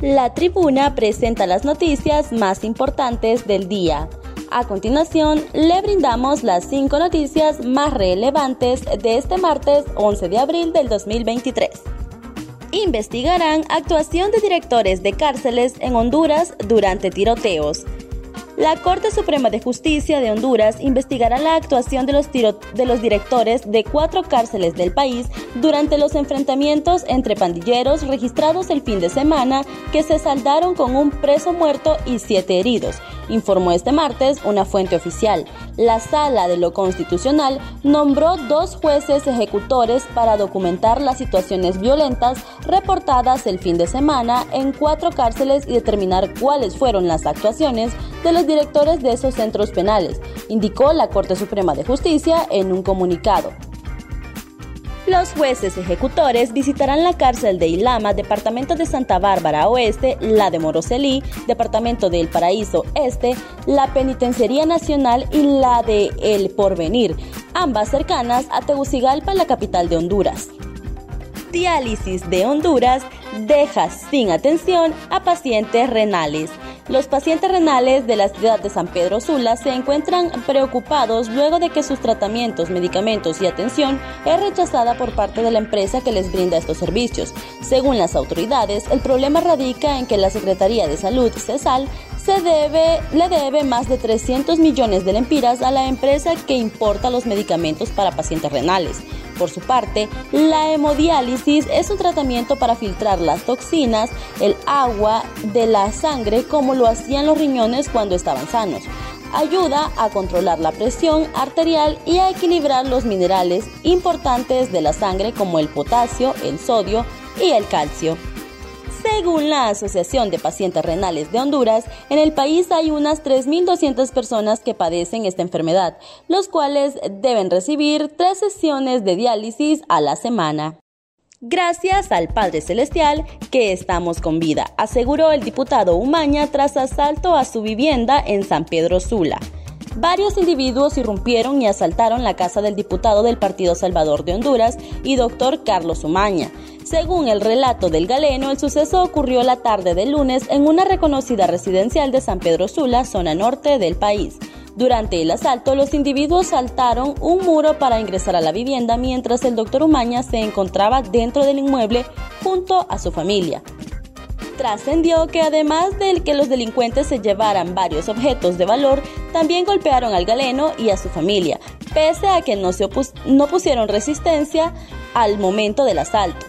La tribuna presenta las noticias más importantes del día. A continuación, le brindamos las cinco noticias más relevantes de este martes 11 de abril del 2023. Investigarán actuación de directores de cárceles en Honduras durante tiroteos. La Corte Suprema de Justicia de Honduras investigará la actuación de los, directores de cuatro cárceles del país durante los enfrentamientos entre pandilleros registrados el fin de semana que se saldaron con un preso muerto y siete heridos, informó este martes una fuente oficial. La Sala de lo Constitucional nombró dos jueces ejecutores para documentar las situaciones violentas reportadas el fin de semana en cuatro cárceles y determinar cuáles fueron las actuaciones de los directores de esos centros penales, indicó la Corte Suprema de Justicia en un comunicado. Los jueces ejecutores visitarán la cárcel de Ilama, departamento de Santa Bárbara Oeste, la de Moroselí, departamento de El Paraíso Este, la Penitenciaría Nacional y la de El Porvenir, ambas cercanas a Tegucigalpa, la capital de Honduras. Diálisis de Honduras deja sin atención a pacientes renales. Los pacientes renales de la ciudad de San Pedro Sula se encuentran preocupados luego de que sus tratamientos, medicamentos y atención es rechazada por parte de la empresa que les brinda estos servicios. Según las autoridades, el problema radica en que la Secretaría de Salud, CESAL, le debe más de 300 millones de lempiras a la empresa que importa los medicamentos para pacientes renales. Por su parte, la hemodiálisis es un tratamiento para filtrar las toxinas, el agua de la sangre como lo hacían los riñones cuando estaban sanos. Ayuda a controlar la presión arterial y a equilibrar los minerales importantes de la sangre como el potasio, el sodio y el calcio. Según la Asociación de Pacientes Renales de Honduras, en el país hay unas 3.200 personas que padecen esta enfermedad, los cuales deben recibir tres sesiones de diálisis a la semana. Gracias al Padre Celestial que estamos con vida, aseguró el diputado Umaña tras asalto a su vivienda en San Pedro Sula. Varios individuos irrumpieron y asaltaron la casa del diputado del Partido Salvador de Honduras y doctor Carlos Umaña. Según el relato del galeno, el suceso ocurrió la tarde del lunes en una reconocida residencial de San Pedro Sula, zona norte del país. Durante el asalto, los individuos saltaron un muro para ingresar a la vivienda mientras el doctor Umaña se encontraba dentro del inmueble junto a su familia. Trascendió que además de que los delincuentes se llevaran varios objetos de valor, también golpearon al galeno y a su familia, pese a que no, se no pusieron resistencia al momento del asalto.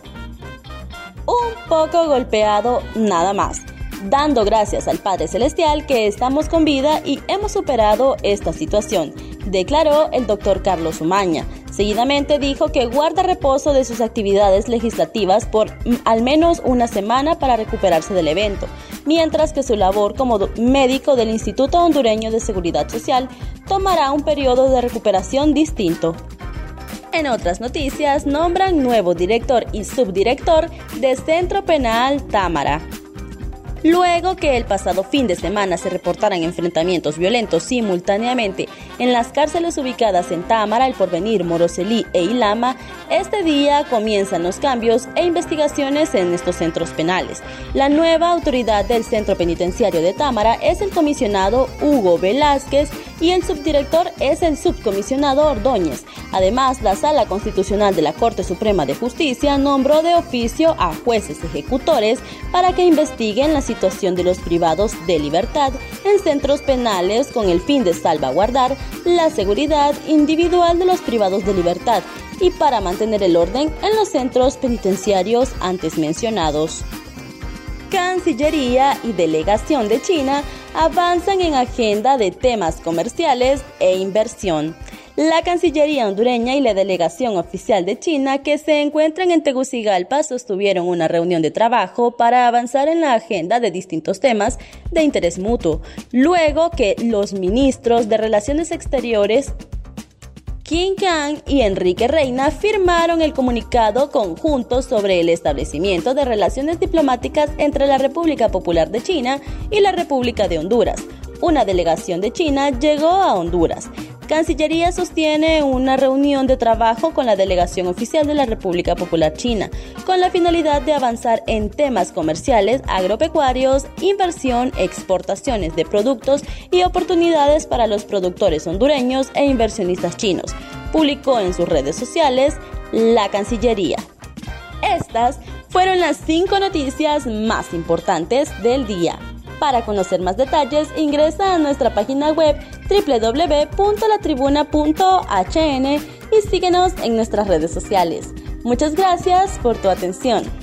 Un poco golpeado nada más dando gracias al Padre Celestial que estamos con vida y hemos superado esta situación, declaró el doctor Carlos Umaña. Seguidamente dijo que guarda reposo de sus actividades legislativas por mm, al menos una semana para recuperarse del evento, mientras que su labor como médico del Instituto Hondureño de Seguridad Social tomará un periodo de recuperación distinto. En otras noticias, nombran nuevo director y subdirector de Centro Penal Támara. Luego que el pasado fin de semana se reportaran enfrentamientos violentos simultáneamente en las cárceles ubicadas en Támara, El Porvenir, Moroselí e Ilama, este día comienzan los cambios e investigaciones en estos centros penales. La nueva autoridad del Centro Penitenciario de Támara es el comisionado Hugo Velázquez y el subdirector es el subcomisionado Ordóñez. Además, la Sala Constitucional de la Corte Suprema de Justicia nombró de oficio a jueces ejecutores para que investiguen las situación de los privados de libertad en centros penales con el fin de salvaguardar la seguridad individual de los privados de libertad y para mantener el orden en los centros penitenciarios antes mencionados. Cancillería y Delegación de China avanzan en agenda de temas comerciales e inversión la Cancillería hondureña y la delegación oficial de China que se encuentran en Tegucigalpa sostuvieron una reunión de trabajo para avanzar en la agenda de distintos temas de interés mutuo, luego que los ministros de Relaciones Exteriores Qin Kang y Enrique Reina firmaron el comunicado conjunto sobre el establecimiento de relaciones diplomáticas entre la República Popular de China y la República de Honduras. Una delegación de China llegó a Honduras Cancillería sostiene una reunión de trabajo con la delegación oficial de la República Popular China, con la finalidad de avanzar en temas comerciales, agropecuarios, inversión, exportaciones de productos y oportunidades para los productores hondureños e inversionistas chinos, publicó en sus redes sociales la Cancillería. Estas fueron las cinco noticias más importantes del día. Para conocer más detalles, ingresa a nuestra página web www.latribuna.hn y síguenos en nuestras redes sociales. Muchas gracias por tu atención.